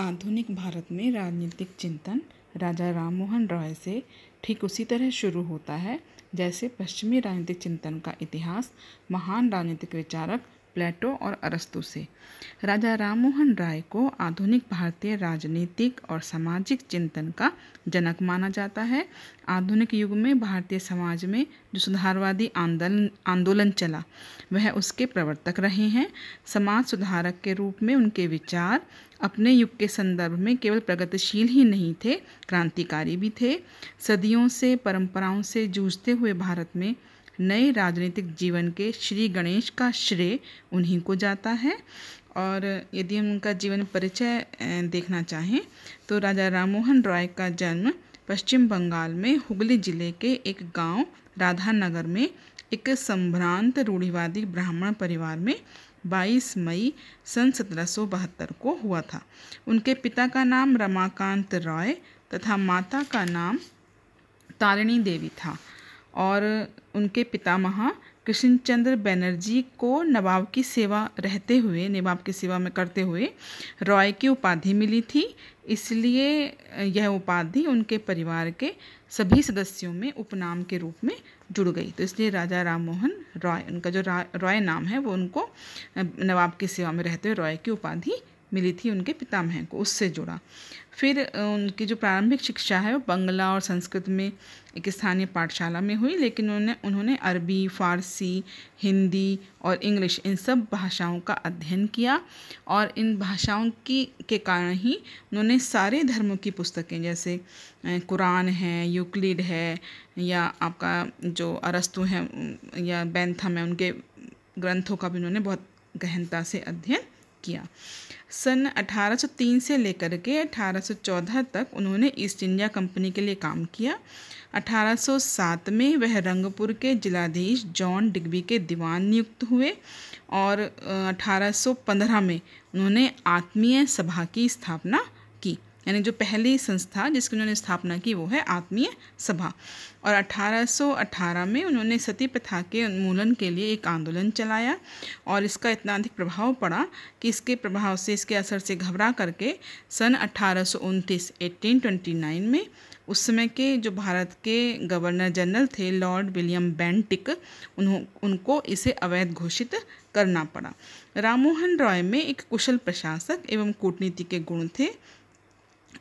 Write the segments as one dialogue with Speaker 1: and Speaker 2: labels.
Speaker 1: आधुनिक भारत में राजनीतिक चिंतन राजा राममोहन रॉय से ठीक उसी तरह शुरू होता है, जैसे पश्चिमी राजनीतिक चिंतन का इतिहास, महान राजनीतिक विचारक प्लेटो और अरस्तु से। राजा राममोहन राय को आधुनिक भारतीय राजनीतिक और सामाजिक चिंतन का जनक माना जाता है। आधुनिक युग में भारतीय समाज में जो सुधारवादी आंदोलन आंदोलन चला, वह उसके प्रवर्तक रहे हैं। समाज सुधारक के रूप में उनके विचार अपने युग के संदर्भ में केवल प्रगतिशील ही नहीं थे, क्रांतिकारी भी थे। सदियों से, परंपराओं से जूझते हुए भारत में नए राजनीतिक जीवन के श्री गणेश का श्रेय उन्हीं को जाता है। और यदि हम उनका जीवन परिचय देखना चाहें तो राजा राममोहन रॉय का जन्म पश्चिम बंगाल में हुगली ज़िले के एक गाँव राधानगर में एक संभ्रांत रूढ़िवादी ब्राह्मण परिवार में 22 मई सन सत्रह सौ बहत्तर को हुआ था। उनके पिता का नाम रमाकांत रॉय तथा माता का नाम तारिणी देवी था। और उनके पितामह कृष्णचंद्र बनर्जी को नवाब की सेवा रहते हुए, नवाब की सेवा में करते हुए रॉय की उपाधि मिली थी। इसलिए यह उपाधि उनके परिवार के सभी सदस्यों में उपनाम के रूप में जुड़ गई। तो इसलिए राजा राम मोहन रॉय, उनका जो रॉय नाम है, वो उनको नवाब की सेवा में रहते हुए रॉय की उपाधि मिली थी उनके पितामह को, उससे जुड़ा। फिर उनकी जो प्रारंभिक शिक्षा है वो बंगला और संस्कृत में एक स्थानीय पाठशाला में हुई, लेकिन उन्होंने उन्होंने अरबी, फ़ारसी, हिंदी और इंग्लिश इन सब भाषाओं का अध्ययन किया और इन भाषाओं की, के कारण ही उन्होंने सारे धर्मों की पुस्तकें, जैसे कुरान है, यूक्लिड है, या आपका जो अरस्तु है, या बैंथम है, उनके ग्रंथों का भी उन्होंने बहुत गहनता से अध्ययन किया। सन 1803 से लेकर के 1814 तक उन्होंने ईस्ट इंडिया कंपनी के लिए काम किया। 1807 में वह रंगपुर के जिलाधीश जॉन डिग्बी के दीवान नियुक्त हुए और 1815 में उन्होंने आत्मीय सभा की स्थापना यानी जो पहली संस्था जिसकी उन्होंने स्थापना की, वो है आत्मीय सभा। और 1818 में उन्होंने सती प्रथा के उन्मूलन के लिए एक आंदोलन चलाया और इसका इतना अधिक प्रभाव पड़ा कि इसके प्रभाव से, इसके असर से घबरा करके सन अट्ठारह सौ में उस समय के जो भारत के गवर्नर जनरल थे, लॉर्ड विलियम बेंटिक उन्हों, उनको इसे अवैध घोषित करना पड़ा। राममोहन रॉय में एक कुशल प्रशासक एवं कूटनीति के गुण थे।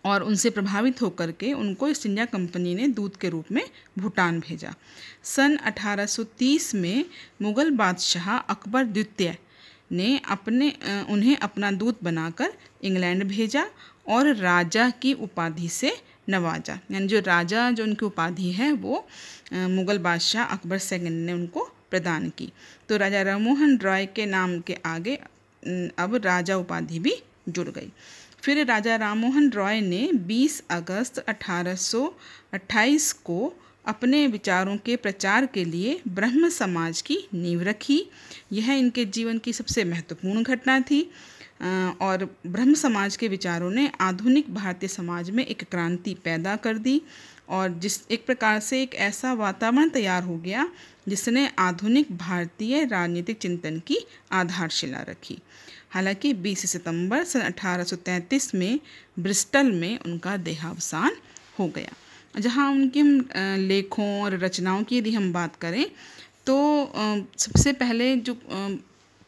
Speaker 1: और उनसे प्रभावित होकर के उनको ईस्ट इंडिया कंपनी ने दूत के रूप में भूटान भेजा। सन 1830 में मुग़ल बादशाह अकबर द्वितीय ने अपने उन्हें अपना दूत बनाकर इंग्लैंड भेजा और राजा की उपाधि से नवाजा। यानी जो राजा, जो उनकी उपाधि है, वो मुग़ल बादशाह अकबर सेकंड ने उनको प्रदान की। तो राजा राममोहन रॉय के नाम के आगे अब राजा उपाधि भी जुड़ गई। फिर राजा राममोहन रॉय ने 20 अगस्त 1828 को अपने विचारों के प्रचार के लिए ब्रह्म समाज की नींव रखी। यह इनके जीवन की सबसे महत्वपूर्ण घटना थी। और ब्रह्म समाज के विचारों ने आधुनिक भारतीय समाज में एक क्रांति पैदा कर दी और जिस एक प्रकार से एक ऐसा वातावरण तैयार हो गया जिसने आधुनिक भारतीय राजनीतिक चिंतन की आधारशिला रखी। हालाँकि 20 सितंबर सन 1833 में ब्रिस्टल में उनका देहावसान हो गया। जहाँ उनके लेखों और रचनाओं की यदि हम बात करें तो सबसे पहले जो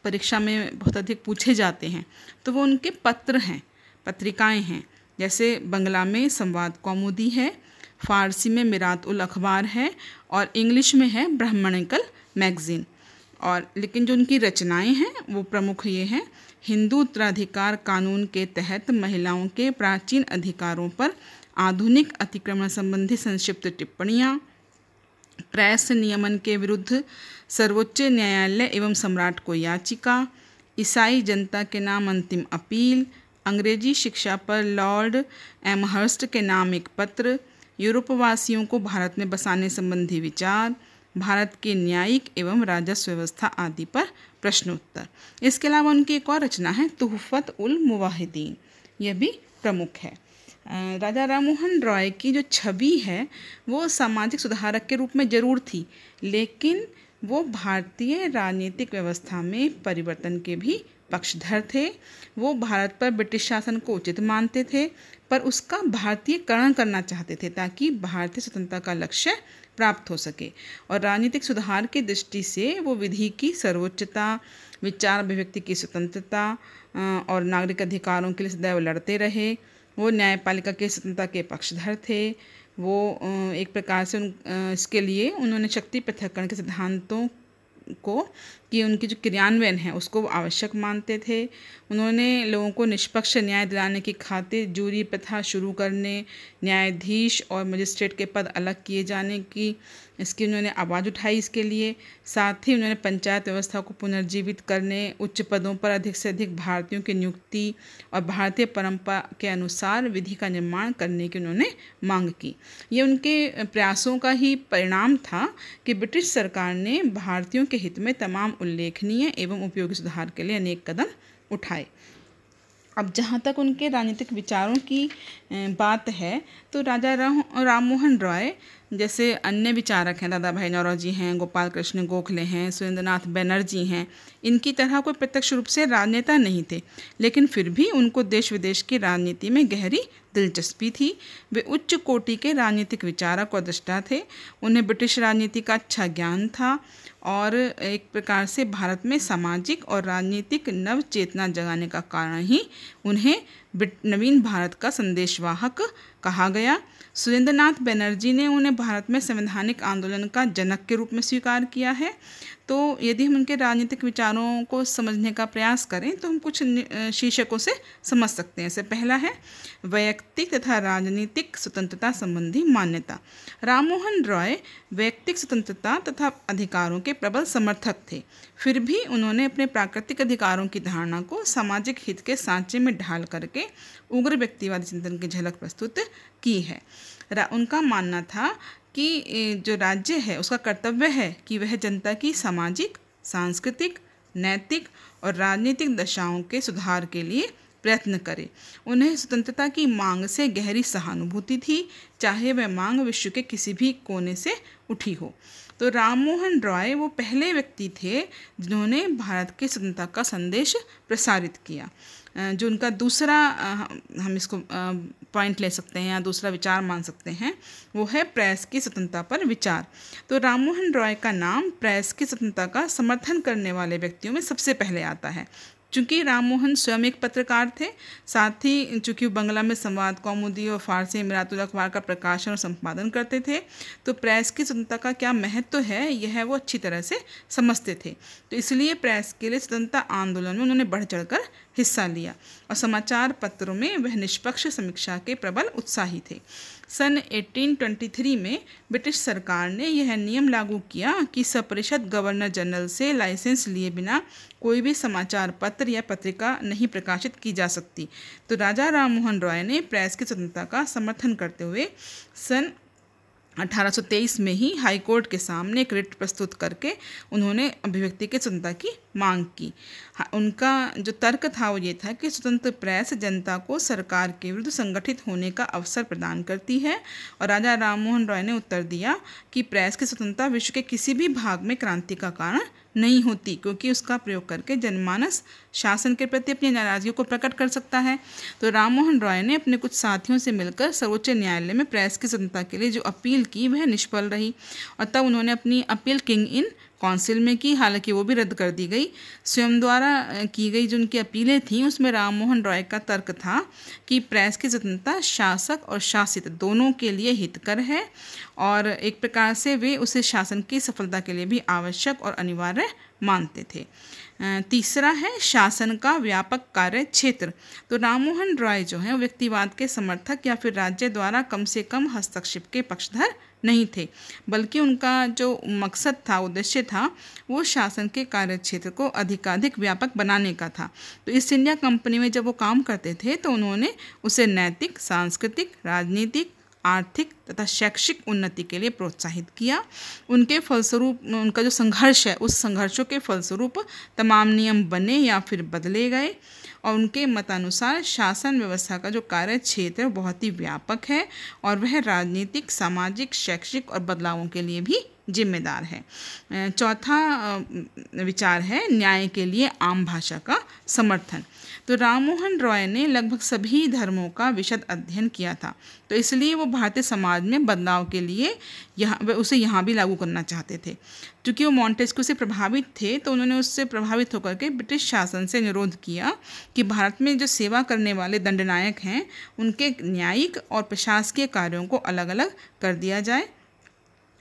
Speaker 1: परीक्षा में बहुत अधिक पूछे जाते हैं तो वो उनके पत्र हैं, पत्रिकाएँ हैं। जैसे बंगला में संवाद कौमुदी है, फ़ारसी में मिरात उल अखबार है और इंग्लिश में है ब्राह्मणिकल मैगज़ीन। और लेकिन जो उनकी रचनाएँ हैं, वो प्रमुख ये हैं। हिंदू उत्तराधिकार कानून के तहत महिलाओं के प्राचीन अधिकारों पर आधुनिक अतिक्रमण संबंधी संक्षिप्त टिप्पणियाँ, प्रेस नियमन के विरुद्ध सर्वोच्च न्यायालय एवं सम्राट को याचिका, ईसाई जनता के नाम अंतिम अपील, अंग्रेज़ी शिक्षा पर लॉर्ड एमहर्स्ट के नाम एक पत्र, यूरोपवासियों को भारत में बसाने संबंधी विचार भारत की न्यायिक एवं राजस्व व्यवस्था आदि पर प्रश्नोत्तर। इसके अलावा उनकी एक और रचना है, तुहफत उल मुवाहिदीन। यह भी प्रमुख है। राजा राममोहन रॉय की जो छवि है, वो सामाजिक सुधारक के रूप में ज़रूर थी, लेकिन वो भारतीय राजनीतिक व्यवस्था में परिवर्तन के भी पक्षधर थे। वो भारत पर ब्रिटिश शासन को उचित मानते थे, पर उसका भारतीयकरण करना चाहते थे ताकि भारतीय स्वतंत्रता का लक्ष्य प्राप्त हो सके। और राजनीतिक सुधार की दृष्टि से वो विधि की सर्वोच्चता, विचार अभिव्यक्ति की स्वतंत्रता और नागरिक अधिकारों के लिए सदैव लड़ते रहे। वो न्यायपालिका के स्वतंत्रता के पक्षधर थे। वो एक प्रकार से उन इसके लिए उन्होंने शक्ति पृथककरण के सिद्धांतों को कि उनकी जो क्रियान्वयन है, उसको वो आवश्यक मानते थे। उन्होंने लोगों को निष्पक्ष न्याय दिलाने की खातिर जूरी प्रथा शुरू करने, न्यायाधीश और मजिस्ट्रेट के पद अलग किए जाने की इसकी उन्होंने आवाज़ उठाई इसके लिए। साथ ही उन्होंने पंचायत व्यवस्था को पुनर्जीवित करने, उच्च पदों पर अधिक से अधिक भारतीयों की नियुक्ति और भारतीय परंपरा के अनुसार विधि का निर्माण करने की उन्होंने मांग की। ये उनके प्रयासों का ही परिणाम था कि ब्रिटिश सरकार ने भारतीयों के हित में तमाम उल्लेखनीय एवं उपयोगी सुधार के लिए अनेक कदम उठाए। अब जहाँ तक उनके राजनीतिक विचारों की बात है। तो राजा राम मोहन रॉय जैसे अन्य विचारक हैं, दादा भाई नौरोजी हैं, गोपाल कृष्ण गोखले हैं, सुरेंद्रनाथ बनर्जी हैं, इनकी तरह कोई प्रत्यक्ष रूप से राजनेता नहीं थे। लेकिन फिर भी उनको देश विदेश की राजनीति में गहरी दिलचस्पी थी। वे उच्च कोटि के राजनीतिक विचारक और दृष्टा थे। उन्हें ब्रिटिश राजनीति का अच्छा ज्ञान था और एक प्रकार से भारत में सामाजिक और राजनीतिक नव चेतना जगाने का कारण ही उन्हें नवीन भारत का संदेशवाहक कहा गया। सुरेंद्रनाथ बनर्जी ने उन्हें भारत में संवैधानिक आंदोलन का जनक के रूप में स्वीकार किया है। तो यदि हम उनके राजनीतिक विचारों को समझने का प्रयास करें तो हम कुछ शीर्षकों से समझ सकते हैं। जैसे पहला है, वैयक्तिक तथा राजनीतिक स्वतंत्रता संबंधी मान्यता। राममोहन रॉय वैयक्तिक स्वतंत्रता तथा अधिकारों के प्रबल समर्थक थे। फिर भी उन्होंने अपने प्राकृतिक अधिकारों की धारणा को सामाजिक हित के सांचे में ढाल करके उग्र व्यक्तिवादी चिंतन की झलक प्रस्तुत की है। उनका मानना था कि जो राज्य है, उसका कर्तव्य है कि वह जनता की सामाजिक, सांस्कृतिक, नैतिक और राजनीतिक दशाओं के सुधार के लिए प्रयत्न करे। उन्हें स्वतंत्रता की मांग से गहरी सहानुभूति थी, चाहे वह मांग विश्व के किसी भी कोने से उठी हो। तो राममोहन रॉय वो पहले व्यक्ति थे जिन्होंने भारत की स्वतंत्रता का संदेश प्रसारित किया। जो उनका दूसरा हम इसको पॉइंट ले सकते हैं या दूसरा विचार मान सकते हैं, वो है प्रेस की स्वतंत्रता पर विचार। तो राममोहन रॉय का नाम प्रेस की स्वतंत्रता का समर्थन करने वाले व्यक्तियों में सबसे पहले आता है। चूँकि राममोहन स्वयं एक पत्रकार थे, साथ ही चूँकि बंगला में संवाद, कौमुदी और फारसी इमरातुल अखबार का प्रकाशन और संपादन करते थे तो प्रेस की स्वतंत्रता का क्या महत्व तो है, यह वो अच्छी तरह से समझते थे। तो इसलिए प्रेस के लिए स्वतंत्रता आंदोलन में उन्होंने बढ़ चढ़कर हिस्सा लिया और समाचार पत्रों में वह निष्पक्ष समीक्षा के प्रबल उत्साही थे। सन 1823 में ब्रिटिश सरकार ने यह नियम लागू किया कि सपरिषद गवर्नर जनरल से लाइसेंस लिए बिना कोई भी समाचार पत्र या पत्रिका नहीं प्रकाशित की जा सकती। तो राजा राम मोहन रॉय ने प्रेस की स्वतंत्रता का समर्थन करते हुए सन 1823 में ही हाई कोर्ट के सामने एक रिट प्रस्तुत करके उन्होंने अभिव्यक्ति के स्वतंत्रता की मांग की। हाँ, उनका जो तर्क था वो ये था कि स्वतंत्र प्रेस जनता को सरकार के विरुद्ध संगठित होने का अवसर प्रदान करती है और राजा राममोहन रॉय ने उत्तर दिया कि प्रेस की स्वतंत्रता विश्व के किसी भी भाग में क्रांति का कारण नहीं होती, क्योंकि उसका प्रयोग करके जनमानस शासन के प्रति अपनी नाराज़गी को प्रकट कर सकता है। तो राममोहन रॉय ने अपने कुछ साथियों से मिलकर सर्वोच्च न्यायालय में प्रेस की स्वतंत्रता के लिए जो अपील की, वह निष्फल रही और तब उन्होंने अपनी अपील किंग इन काउंसिल में की, हालाँकि वो भी रद्द कर दी गई। स्वयं द्वारा की गई जो उनकी अपीलें थीं, उसमें राममोहन रॉय का तर्क था कि प्रेस की स्वतंत्रता शासक और शासित दोनों के लिए हितकर है और एक प्रकार से वे उसे शासन की सफलता के लिए भी आवश्यक और अनिवार्य मानते थे। तीसरा है शासन का व्यापक कार्य क्षेत्र। तो राममोहन रॉय जो है व्यक्तिवाद के समर्थक या फिर राज्य द्वारा कम से कम हस्तक्षेप के पक्षधर नहीं थे, बल्कि उनका जो मकसद था, उद्देश्य था, वो शासन के कार्य क्षेत्र को अधिकाधिक व्यापक बनाने का था। तो ईस्ट इंडिया कंपनी में जब वो काम करते थे तो उन्होंने उसे नैतिक, सांस्कृतिक, राजनीतिक आर्थिक तथा शैक्षिक उन्नति के लिए प्रोत्साहित किया। उनके फलस्वरूप, उनका जो संघर्ष है, उस संघर्षों के फलस्वरूप तमाम नियम बने या फिर बदले गए और उनके मतानुसार शासन व्यवस्था का जो कार्य क्षेत्र बहुत ही व्यापक है और वह राजनीतिक, सामाजिक, शैक्षिक और बदलावों के लिए भी जिम्मेदार है। चौथा विचार है न्याय के लिए आम भाषा का समर्थन। तो राममोहन रॉय ने लगभग सभी धर्मों का विशद अध्ययन किया था। तो इसलिए वो भारतीय समाज में बदलाव के लिए यहाँ, वे उसे यहाँ भी लागू करना चाहते थे। क्योंकि वो मॉन्टेस्क्यू से प्रभावित थे तो उन्होंने उससे प्रभावित होकर के ब्रिटिश शासन से अनुरोध किया कि भारत में जो सेवा करने वाले दंडनायक हैं, उनके न्यायिक और प्रशासकीय कार्यों को अलग अलग कर दिया जाए।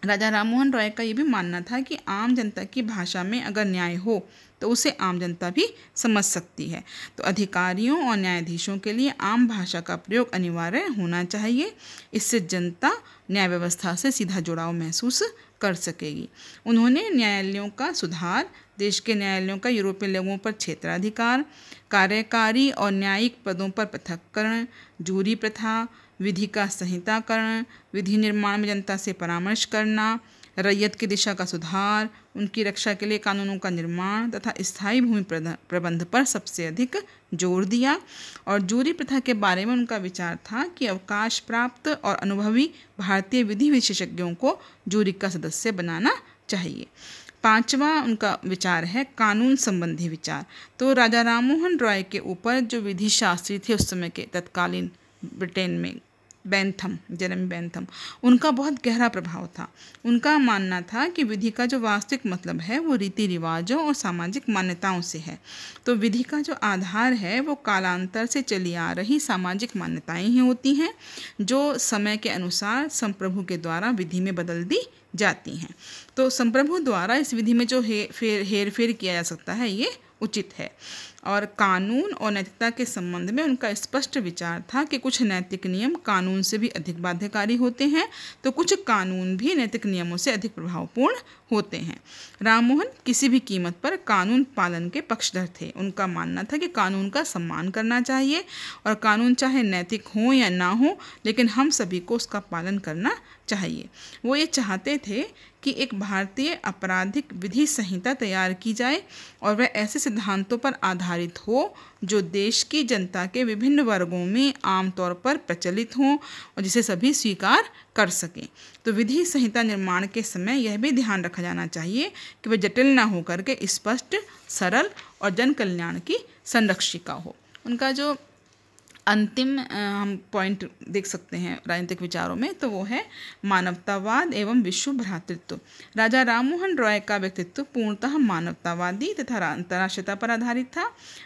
Speaker 1: राजा राममोहन रॉय का ये भी मानना था कि आम जनता की भाषा में अगर न्याय हो तो उसे आम जनता भी समझ सकती है। तो अधिकारियों और न्यायाधीशों के लिए आम भाषा का प्रयोग अनिवार्य होना चाहिए। इससे जनता न्याय व्यवस्था से सीधा जुड़ाव महसूस कर सकेगी। उन्होंने न्यायालयों का सुधार, देश के न्यायालयों का यूरोपीय लोगों पर क्षेत्राधिकार, कार्यकारी और न्यायिक पदों पर पृथककरण, जूरी प्रथा, विधि का संहिताकरण, विधि निर्माण में जनता से परामर्श करना रैयत की दिशा का सुधार, उनकी रक्षा के लिए कानूनों का निर्माण तथा स्थायी भूमि प्रबंध पर सबसे अधिक ज़ोर दिया। और जूरी प्रथा के बारे में उनका विचार था कि अवकाश प्राप्त और अनुभवी भारतीय विधि विशेषज्ञों को जूरी का सदस्य बनाना चाहिए। पांचवा उनका विचार है कानून संबंधी विचार। तो राजा राममोहन रॉय के ऊपर जो विधि शास्त्री थे उस समय के तत्कालीन ब्रिटेन में बैंथम जेरेमी बैंथम। उनका बहुत गहरा प्रभाव था। उनका मानना था कि विधि का जो वास्तविक मतलब है, वो रीति रिवाजों और सामाजिक मान्यताओं से है। तो विधि का जो आधार है, वो कालांतर से चली आ रही सामाजिक मान्यताएँ ही होती हैं, जो समय के अनुसार संप्रभु के द्वारा विधि में बदल दी जाती हैं। तो संप्रभु द्वारा इस विधि में जो हे, फेर हेर फेर किया जा सकता है, ये उचित है। और कानून और नैतिकता के संबंध में उनका स्पष्ट विचार था कि कुछ नैतिक नियम कानून से भी अधिक बाध्यकारी होते हैं तो कुछ कानून भी नैतिक नियमों से अधिक प्रभावपूर्ण होते हैं। राममोहन किसी भी कीमत पर कानून पालन के पक्षधर थे। उनका मानना था कि कानून का सम्मान करना चाहिए, और कानून चाहे नैतिक हो या ना हो, लेकिन हम सभी को उसका पालन करना चाहिए। वो ये चाहते थे कि एक भारतीय आपराधिक विधि संहिता तैयार की जाए और वह ऐसे सिद्धांतों पर आधारित हो जो देश की जनता के विभिन्न वर्गों में आमतौर पर प्रचलित हों और जिसे सभी स्वीकार कर सकें। तो विधि संहिता निर्माण के समय यह भी ध्यान रखा जाना चाहिए कि वह जटिल न होकर के स्पष्ट, सरल और जन कल्याण की संरक्षिका हो। उनका जो अंतिम हम पॉइंट देख सकते हैं राजनीतिक विचारों में तो वो है मानवतावाद एवं विश्व भ्रातृत्व। राजा राममोहन रॉय का व्यक्तित्व पूर्णतः मानवतावादी तथा अंतर्राष्ट्रीयता पर आधारित था।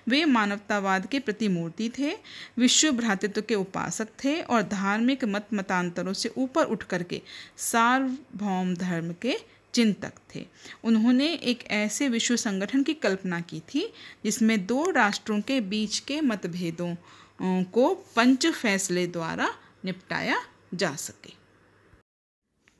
Speaker 1: वे मानवतावाद के प्रतिमूर्ति थे, विश्व भ्रातृत्व के उपासक थे और धार्मिक मत मतांतरों से ऊपर उठ करके सार्वभौम धर्म के चिंतक थे। उन्होंने एक ऐसे विश्व संगठन की कल्पना की थी जिसमें दो राष्ट्रों के बीच के मतभेदों को पंच फैसले द्वारा निपटाया जा सके।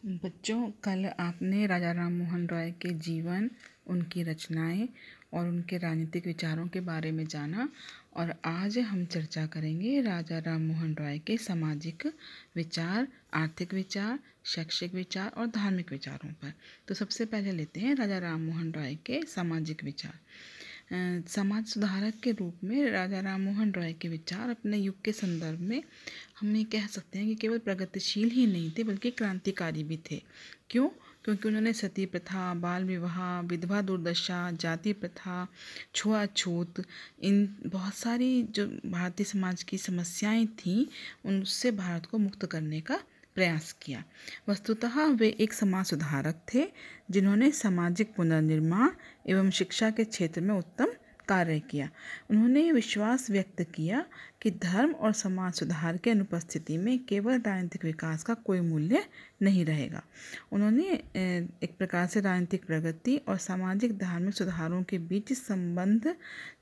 Speaker 1: बच्चों, कल आपने राजा राम मोहन रॉय के जीवन, उनकी रचनाएँ और उनके राजनीतिक विचारों के बारे में जाना और आज हम चर्चा करेंगे राजा राम मोहन रॉय के सामाजिक विचार, आर्थिक विचार, शैक्षिक विचार और धार्मिक विचारों पर। तो सबसे पहले लेते हैं राजा राम मोहन रॉय के सामाजिक विचार। समाज सुधारक के रूप में राजा राम मोहन रॉय के विचार अपने युग के संदर्भ में हम ये कह सकते हैं कि केवल प्रगतिशील ही नहीं थे, बल्कि क्रांतिकारी भी थे। क्यों? क्योंकि उन्होंने सती प्रथा, बाल विवाह, विधवा दुर्दशा, जाति प्रथा छुआछूत इन बहुत सारी जो भारतीय समाज की समस्याएँ थीं, उनसे भारत को मुक्त करने का प्रयास किया। वस्तुतः वे एक समाज सुधारक थे, जिन्होंने सामाजिक पुनर्निर्माण एवं शिक्षा के क्षेत्र में उत्तम कार्य किया। उन्होंने विश्वास व्यक्त किया कि धर्म और समाज सुधार के अनुपस्थिति में केवल राजनीतिक विकास का कोई मूल्य नहीं रहेगा। उन्होंने एक प्रकार से राजनीतिक प्रगति और सामाजिक धार्मिक सुधारों के बीच संबंध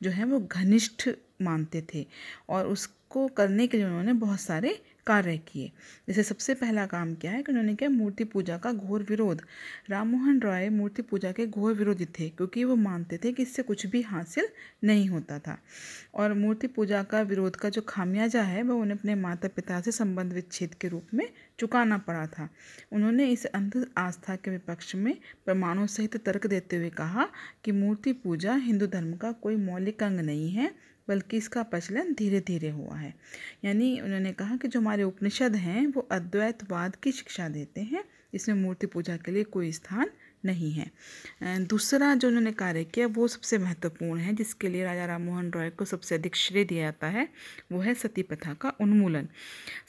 Speaker 1: जो है वो घनिष्ठ मानते थे और उसको करने के लिए उन्होंने बहुत सारे कार्य किए। जैसे सबसे पहला काम क्या है कि उन्होंने क्या, मूर्ति पूजा का घोर विरोध। राममोहन रॉय मूर्ति पूजा के घोर विरोधी थे, क्योंकि वो मानते थे कि इससे कुछ भी हासिल नहीं होता था। और मूर्ति पूजा का विरोध का जो खामियाजा है वह उन्हें अपने माता पिता से संबंध विच्छेद के रूप में चुकाना पड़ा था। उन्होंने इस अंध आस्था के विपक्ष में प्रमाणों सहित तर्क देते हुए कहा कि मूर्ति पूजा हिंदू धर्म का कोई मौलिक अंग नहीं है बल्कि इसका प्रचलन धीरे धीरे हुआ है। यानी उन्होंने कहा कि जो हमारे उपनिषद हैं, वो अद्वैतवाद की शिक्षा देते हैं। इसमें मूर्ति पूजा के लिए कोई स्थान नहीं है। दूसरा जो उन्होंने कार्य किया, वो सबसे महत्वपूर्ण है, जिसके लिए राजा राम मोहन रॉय को सबसे अधिक श्रेय दिया जाता है, वो है सती प्रथा का उन्मूलन।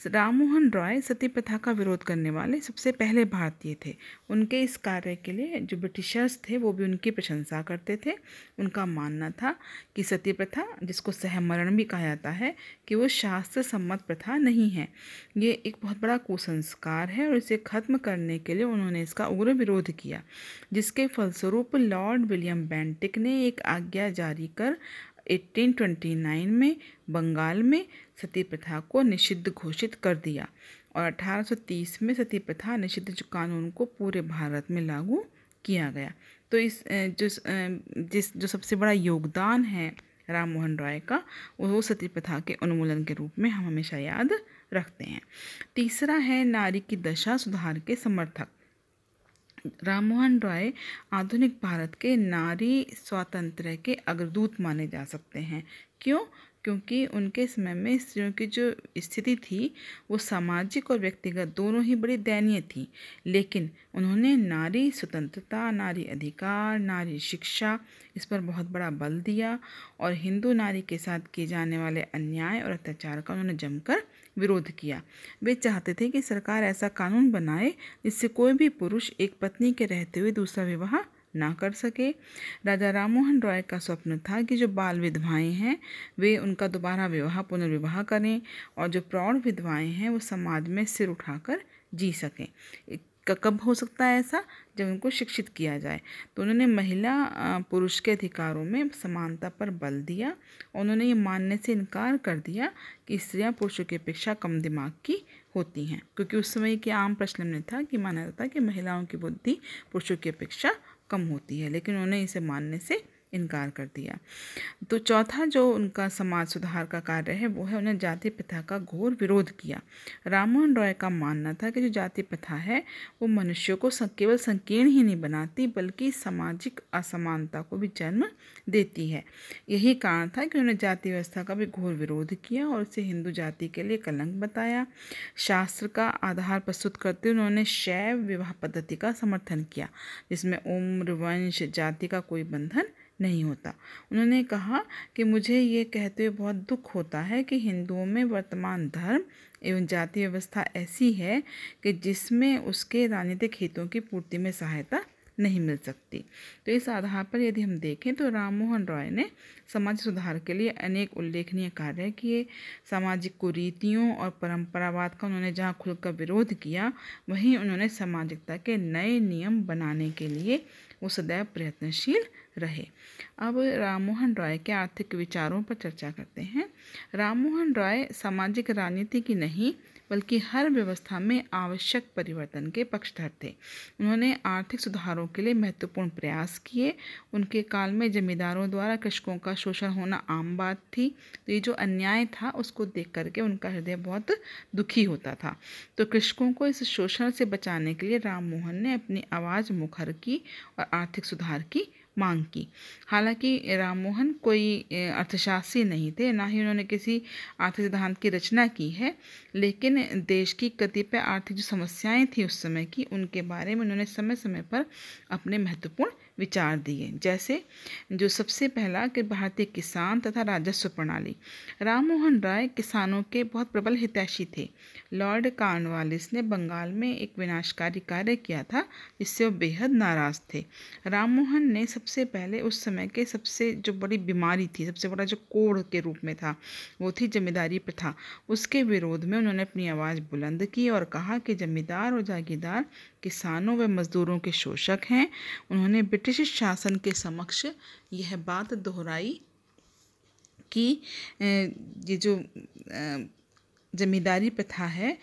Speaker 1: राम मोहन रॉय सती प्रथा का विरोध करने वाले सबसे पहले भारतीय थे। उनके इस कार्य के लिए जो ब्रिटिशर्स थे, वो भी उनकी प्रशंसा करते थे। उनका मानना था कि सती प्रथा जिसको सहमरण भी कहा जाता है, कि वो शास्त्र सम्मत प्रथा नहीं है। ये एक बहुत बड़ा कुसंस्कार है और इसे खत्म करने के लिए उन्होंने इसका उग्र विरोध किया। जिसके फलस्वरूप लॉर्ड विलियम बेंटिक ने एक आज्ञा जारी कर 1829 में बंगाल में सती प्रथा को निषिद्ध घोषित कर दिया और 1830 में सती प्रथा निषिद्ध कानून को पूरे भारत में लागू किया गया। तो इस जो जिस, जो सबसे बड़ा योगदान है राम मोहन राय का, वो सती प्रथा के उन्मूलन के रूप में हम हमेशा याद रखते हैं। तीसरा है नारी की दशा सुधार के समर्थक। राममोहन रॉय आधुनिक भारत के नारी स्वातंत्र्य के अग्रदूत माने जा सकते हैं। क्यों? क्योंकि उनके समय में स्त्रियों की जो स्थिति थी, वो सामाजिक और व्यक्तिगत दोनों ही बड़ी दयनीय थी। लेकिन उन्होंने नारी स्वतंत्रता, नारी अधिकार, नारी शिक्षा, इस पर बहुत बड़ा बल दिया और हिंदू नारी के साथ किए जाने वाले अन्याय और अत्याचार का उन्होंने जमकर विरोध किया। वे चाहते थे कि सरकार ऐसा कानून बनाए जिससे कोई भी पुरुष एक पत्नी के रहते हुए दूसरा विवाह ना कर सके। राजा राममोहन रॉय का स्वप्न था कि जो बाल विधवाएँ हैं, वे उनका दोबारा विवाह, पुनर्विवाह करें और जो प्रौढ़ विधवाएँ हैं, वो समाज में सिर उठाकर जी सकें। कब हो सकता है ऐसा? जब उनको शिक्षित किया जाए। तो उन्होंने महिला पुरुष के अधिकारों में समानता पर बल दिया उन्होंने ये मानने से इनकार कर दिया कि स्त्रियाँ पुरुषों की अपेक्षा कम दिमाग की होती हैं। क्योंकि उस समय के आम प्रचलन में था कि माना जाता कि महिलाओं की बुद्धि पुरुषों की अपेक्षा कम होती है लेकिन उन्हें इसे मानने से इनकार कर दिया। तो चौथा जो उनका समाज सुधार का कार्य है, वो है उन्हें जाति प्रथा का घोर विरोध किया। राममोहन रॉय का मानना था कि जो जाति प्रथा है, वो मनुष्यों को केवल संकीर्ण ही नहीं बनाती, बल्कि सामाजिक असमानता को भी जन्म देती है। यही कारण था कि उन्होंने जाति व्यवस्था का भी घोर विरोध किया और इसे हिंदू जाति के लिए कलंक बताया। शास्त्र का आधार प्रस्तुत करते हुए उन्होंने शैव विवाह पद्धति का समर्थन किया, जिसमें उम्र वंश जाति का कोई बंधन नहीं होता। उन्होंने कहा कि मुझे ये कहते हुए बहुत दुख होता है कि हिंदुओं में वर्तमान धर्म एवं जाति व्यवस्था ऐसी है कि जिसमें उसके राजनीतिक हितों की पूर्ति में सहायता नहीं मिल सकती। तो इस आधार पर यदि हम देखें तो राममोहन रॉय ने समाज सुधार के लिए अनेक उल्लेखनीय कार्य किए। सामाजिक कुरीतियों और परंपरावाद का उन्होंने जहाँ खुलकर विरोध किया, वहीं उन्होंने सामाजिकता के नए नियम बनाने के लिए वो सदैव प्रयत्नशील रहे। अब राममोहन रॉय के आर्थिक विचारों पर चर्चा करते हैं। राममोहन रॉय सामाजिक राजनीति की नहीं बल्कि हर व्यवस्था में आवश्यक परिवर्तन के पक्षधर थे। उन्होंने आर्थिक सुधारों के लिए महत्वपूर्ण प्रयास किए। उनके काल में जमींदारों द्वारा कृषकों का शोषण होना आम बात थी। तो ये जो अन्याय था, उसको देख करके उनका हृदय बहुत दुखी होता था। तो कृषकों को इस शोषण से बचाने के लिए राम मोहन ने अपनी आवाज़ मुखर की और आर्थिक सुधार की मांग की। हालाँकि राममोहन कोई अर्थशास्त्री नहीं थे, ना ही उन्होंने किसी आर्थिक सिद्धांत की रचना की है, लेकिन देश की कतिपय आर्थिक जो समस्याएँ थी उस समय की, उनके बारे में उन्होंने समय समय पर अपने महत्वपूर्ण विचार दिए। जैसे जो सबसे पहला कि भारतीय किसान तथा राजस्व प्रणाली। राम मोहन राय किसानों के बहुत प्रबल हितैषी थे। लॉर्ड कार्नवालिस ने बंगाल में एक विनाशकारी कार्य किया था, जिससे वो बेहद नाराज़ थे। राम मोहन ने सबसे पहले उस समय के सबसे जो बड़ी बीमारी थी, सबसे बड़ा जो कोढ़ के रूप में था, वो थी जमींदारी प्रथा। उसके विरोध में उन्होंने अपनी आवाज़ बुलंद की और कहा कि जमींदार और जागीरदार किसानों व मज़दूरों के शोषक हैं। उन्होंने ब्रिटिश शासन के समक्ष यह बात दोहराई कि ये जो जमींदारी प्रथा है,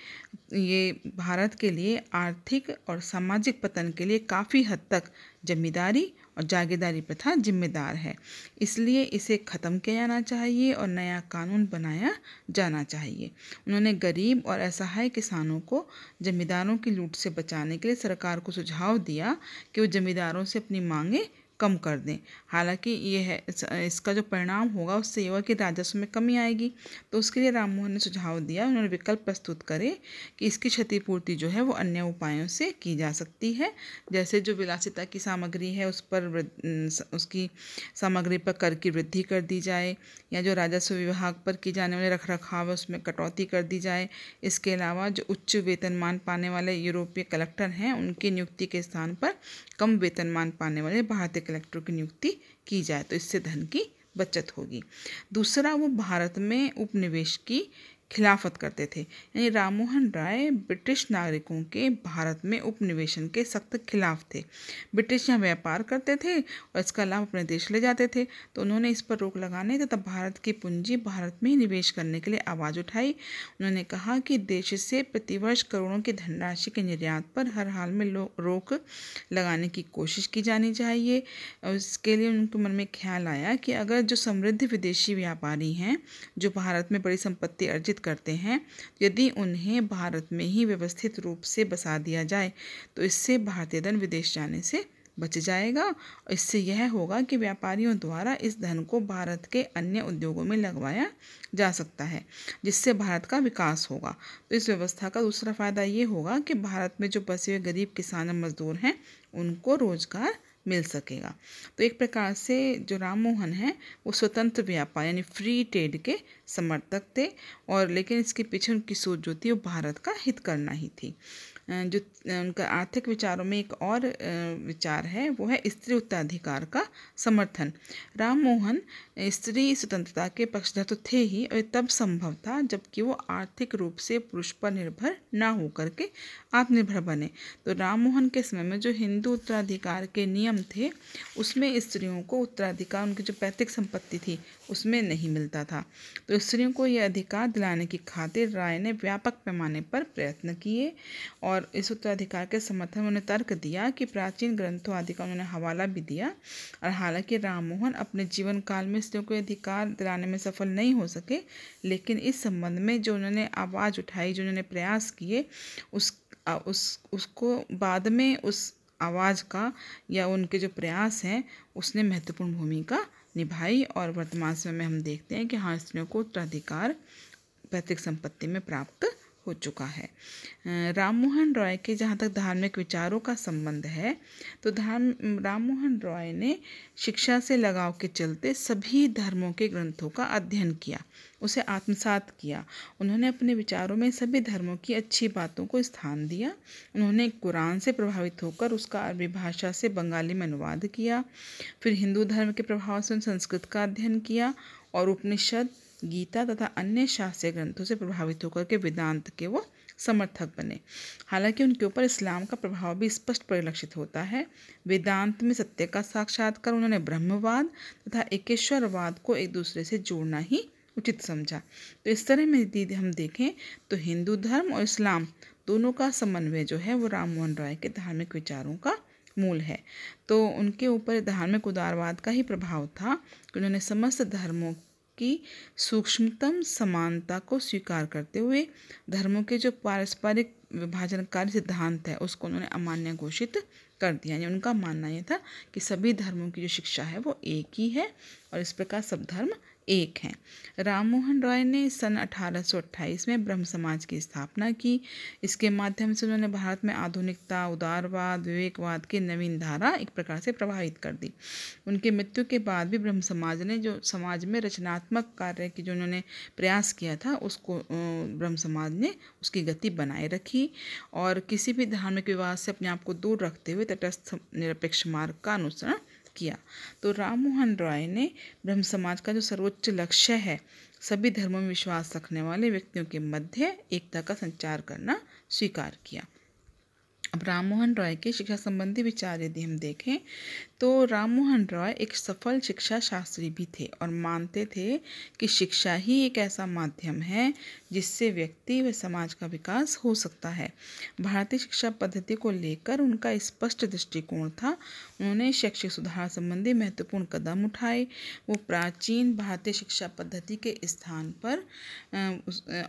Speaker 1: ये भारत के लिए आर्थिक और सामाजिक पतन के लिए काफ़ी हद तक जमींदारी और जागीरदारी प्रथा जिम्मेदार है। इसलिए इसे ख़त्म किया जाना चाहिए और नया कानून बनाया जाना चाहिए। उन्होंने गरीब और असहाय किसानों को जमींदारों की लूट से बचाने के लिए सरकार को सुझाव दिया कि वो जमींदारों से अपनी मांगें कम कर दें। हालाँकि ये है इसका जो परिणाम होगा उससे ये होगा कि राजस्व में कमी आएगी। तो उसके लिए राममोहन ने सुझाव दिया, उन्होंने विकल्प प्रस्तुत करे कि इसकी क्षतिपूर्ति जो है वो अन्य उपायों से की जा सकती है। जैसे जो विलासिता की सामग्री है, उस पर उसकी सामग्री पर कर की वृद्धि कर दी जाए, या जो राजस्व विभाग पर की जाने वाले रख रखाव है, उसमें कटौती कर दी जाए। इसके अलावा जो उच्च वेतनमान पाने वाले यूरोपीय कलेक्टर हैं, उनकी नियुक्ति के स्थान पर कम वेतनमान पाने वाले भारतीय कलेक्टरों की नियुक्ति की जाए तो इससे धन की बचत होगी। दूसरा, वो भारत में उपनिवेश की खिलाफत करते थे। यानी राममोहन राय ब्रिटिश नागरिकों के भारत में उपनिवेशन के सख्त खिलाफ थे। ब्रिटिश यहाँ व्यापार करते थे और इसका लाभ अपने देश ले जाते थे। तो उन्होंने इस पर रोक लगाने तथा भारत की पूंजी भारत में ही निवेश करने के लिए आवाज़ उठाई। उन्होंने कहा कि देश से प्रतिवर्ष करोड़ों की धनराशि के निर्यात पर हर हाल में रोक लगाने की कोशिश की जानी चाहिए। और इसके लिए उनके मन में ख्याल आया कि अगर जो समृद्ध विदेशी व्यापारी हैं, जो भारत में बड़ी संपत्ति अर्जित करते हैं, यदि उन्हें भारत में ही व्यवस्थित रूप से बसा दिया जाए तो इससे भारतीय धन विदेश जाने से बच जाएगा। इससे यह होगा कि व्यापारियों द्वारा इस धन को भारत के अन्य उद्योगों में लगवाया जा सकता है, जिससे भारत का विकास होगा। तो इस व्यवस्था का दूसरा फ़ायदा ये होगा कि भारत में जो बसे हुए गरीब किसान मजदूर हैं, उनको रोज़गार मिल सकेगा। तो एक प्रकार से जो राम मोहन है, वो स्वतंत्र व्यापार, यानी फ्री ट्रेड के समर्थक थे और लेकिन इसके पीछे उनकी सोच जो थी, वो भारत का हित करना ही थी। जो उनका आर्थिक विचारों में एक और विचार है, वो है स्त्री उत्तराधिकार का समर्थन। राम मोहन स्त्री स्वतंत्रता के पक्षधर तो थे ही, और तब संभव था जबकि वो आर्थिक रूप से पुरुष पर निर्भर ना होकर के आत्मनिर्भर बने। तो राम मोहन के समय में जो हिंदू उत्तराधिकार के नियम थे, उसमें स्त्रियों को उत्तराधिकार, उनकी जो पैतृक संपत्ति थी, उसमें नहीं मिलता था। तो स्त्रियों को यह अधिकार दिलाने की खातिर राय ने व्यापक पैमाने पर प्रयत्न किए, और इस उत्तराधिकार के समर्थन में उन्होंने तर्क दिया कि प्राचीन ग्रंथों आदि का उन्होंने हवाला भी दिया और हालाँकि राम मोहन अपने जीवन काल में स्त्रियों को अधिकार दिलाने में सफल नहीं हो सके, लेकिन इस संबंध में जो उन्होंने आवाज़ उठाई, जो उन्होंने प्रयास किए, उस उस, उसको बाद में उस आवाज़ का या उनके जो प्रयास हैं, उसने महत्वपूर्ण भूमिका निभाई और वर्तमान समय में हम देखते हैं कि हाँ स्त्रियों को उत्तराधिकार, पैतृक संपत्ति में प्राप्त हो चुका है। राम मोहन रॉय के जहाँ तक धार्मिक विचारों का संबंध है तो धर्म, राम मोहन रॉय ने शिक्षा से लगाव के चलते सभी धर्मों के ग्रंथों का अध्ययन किया, उसे आत्मसात किया। उन्होंने अपने विचारों में सभी धर्मों की अच्छी बातों को स्थान दिया। उन्होंने कुरान से प्रभावित होकर उसका अरबी भाषा से बंगाली में अनुवाद किया। फिर हिंदू धर्म के प्रभाव से संस्कृत का अध्ययन किया और उपनिषद गीता तथा अन्य शास्त्रीय ग्रंथों से प्रभावित होकर के वेदांत के वो समर्थक बने। हालाँकि उनके ऊपर इस्लाम का प्रभाव भी स्पष्ट परिलक्षित होता है। वेदांत में सत्य का साक्षात्कार उन्होंने ब्रह्मवाद तथा एकेश्वरवाद को एक दूसरे से जोड़ना ही उचित समझा। तो इस तरह में यदि हम देखें तो हिंदू धर्म और इस्लाम दोनों का समन्वय जो है, वो राम मोहन राय के धार्मिक विचारों का मूल है। तो उनके ऊपर धार्मिक उदारवाद का ही प्रभाव था कि उन्होंने समस्त धर्मों की सूक्ष्मतम समानता को स्वीकार करते हुए धर्मों के जो पारस्परिक विभाजनकारी सिद्धांत है, उसको उन्होंने अमान्य घोषित कर दिया। यानी उनका मानना यह था कि सभी धर्मों की जो शिक्षा है वो एक ही है और इस प्रकार सब धर्म एक हैं। राममोहन रॉय ने सन 1828 में ब्रह्म समाज की स्थापना की। इसके माध्यम से उन्होंने भारत में आधुनिकता, उदारवाद, विवेकवाद की नवीन धारा एक प्रकार से प्रभावित कर दी। उनके मृत्यु के बाद भी ब्रह्म समाज ने जो समाज में रचनात्मक कार्य की जो उन्होंने प्रयास किया था, उसको ब्रह्म समाज ने उसकी गति बनाए रखी और किसी भी धार्मिक विवाद से अपने आप को दूर रखते हुए तटस्थ निरपेक्ष मार्ग का अनुसरण किया। तो राम मोहन रॉय ने ब्रह्म समाज का जो सर्वोच्च लक्ष्य है, सभी धर्मों में विश्वास रखने वाले व्यक्तियों के मध्य एकता का संचार करना स्वीकार किया। अब राम मोहन रॉय के शिक्षा संबंधी विचार यदि हम देखें तो राम मोहन रॉय एक सफल शिक्षा शास्त्री भी थे और मानते थे कि शिक्षा ही एक ऐसा माध्यम है जिससे व्यक्ति व समाज का विकास हो सकता है। भारतीय शिक्षा पद्धति को लेकर उनका स्पष्ट दृष्टिकोण था। उन्होंने शैक्षिक सुधार संबंधी महत्वपूर्ण कदम उठाए। वो प्राचीन भारतीय शिक्षा पद्धति के स्थान पर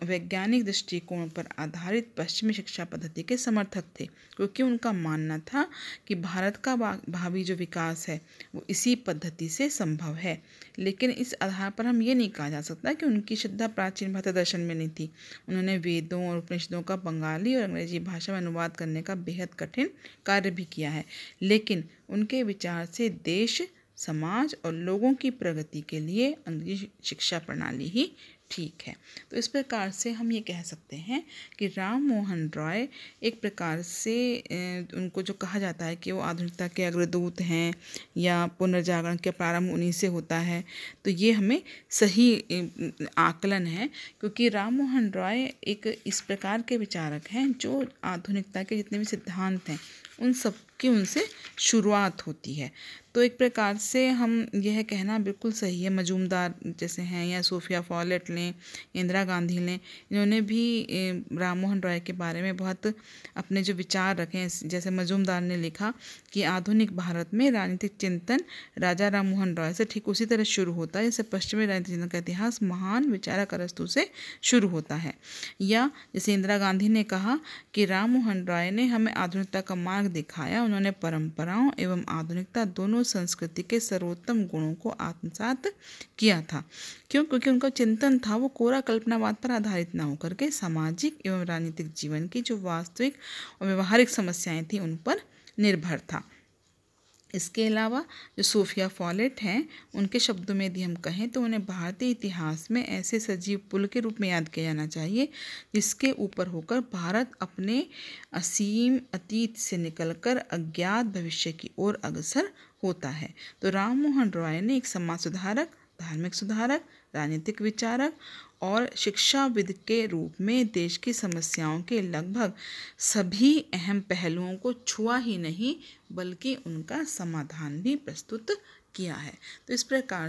Speaker 1: वैज्ञानिक दृष्टिकोण पर आधारित पश्चिमी शिक्षा पद्धति के समर्थक थे, क्योंकि उनका मानना था कि भारत का भावी जो विकास विकास है, वो इसी पद्धति से संभव है। लेकिन इस आधार पर हम ये नहीं कहा जा सकता कि उनकी श्रद्धा प्राचीन भारतीय दर्शन में नहीं थी। उन्होंने वेदों और उपनिषदों का बंगाली और अंग्रेज़ी भाषा में अनुवाद करने का बेहद कठिन कार्य भी किया है। लेकिन उनके विचार से देश, समाज और लोगों की प्रगति के लिए अंग्रेज़ी शिक्षा प्रणाली ही ठीक है। तो इस प्रकार से हम ये कह सकते हैं कि राम मोहन रॉय एक प्रकार से उनको जो कहा जाता है कि वो आधुनिकता के अग्रदूत हैं या पुनर्जागरण के प्रारंभ उन्हीं से होता है। तो ये हमें सही आकलन है क्योंकि राम मोहन रॉय एक इस प्रकार के विचारक हैं जो आधुनिकता के जितने भी सिद्धांत हैं, उन सब की उनसे शुरुआत होती है। तो एक प्रकार से हम यह कहना बिल्कुल सही है, मजूमदार जैसे हैं या सोफिया फॉलेट लें, इंदिरा गांधी लें, इन्होंने भी राम मोहन रॉय के बारे में बहुत अपने जो विचार रखे हैं। जैसे मजूमदार ने लिखा कि आधुनिक भारत में राजनीतिक चिंतन राजा राम मोहन रॉय से ठीक उसी तरह शुरू होता है, जैसे पश्चिमी राजनीतिक चिंतन का इतिहास महान विचारक अरस्तु से शुरू होता है। या जैसे इंदिरा गांधी ने कहा कि राम मोहन रॉय ने हमें आधुनिकता का मार्ग दिखाया, उन्होंने परंपराओं एवं आधुनिकता दोनों संस्कृति के सर्वोत्तम गुणों को आत्मसात किया था। क्यों? क्योंकि उनका चिंतन था, वो कोरा कल्पनावाद पर आधारित ना होकर के सामाजिक एवं राजनीतिक जीवन की जो वास्तविक और व्यवहारिक समस्याएँ थी, उन पर निर्भर था। इसके अलावा जो सूफिया फॉलेट हैं, उनके शब्दों में यदि हम कहें तो उन्हें भारतीय इतिहास में ऐसे सजीव पुल के रूप में याद किया जाना चाहिए, जिसके ऊपर होकर भारत अपने असीम अतीत से निकलकर अज्ञात भविष्य की ओर अग्रसर होता है। तो राम मोहन रॉय ने एक समाज सुधारक धार्मिक सुधारक, राजनीतिक विचारक और शिक्षाविद के रूप में देश की समस्याओं के लगभग सभी अहम पहलुओं को छुआ ही नहीं, बल्कि उनका समाधान भी प्रस्तुत किया है। तो इस प्रकार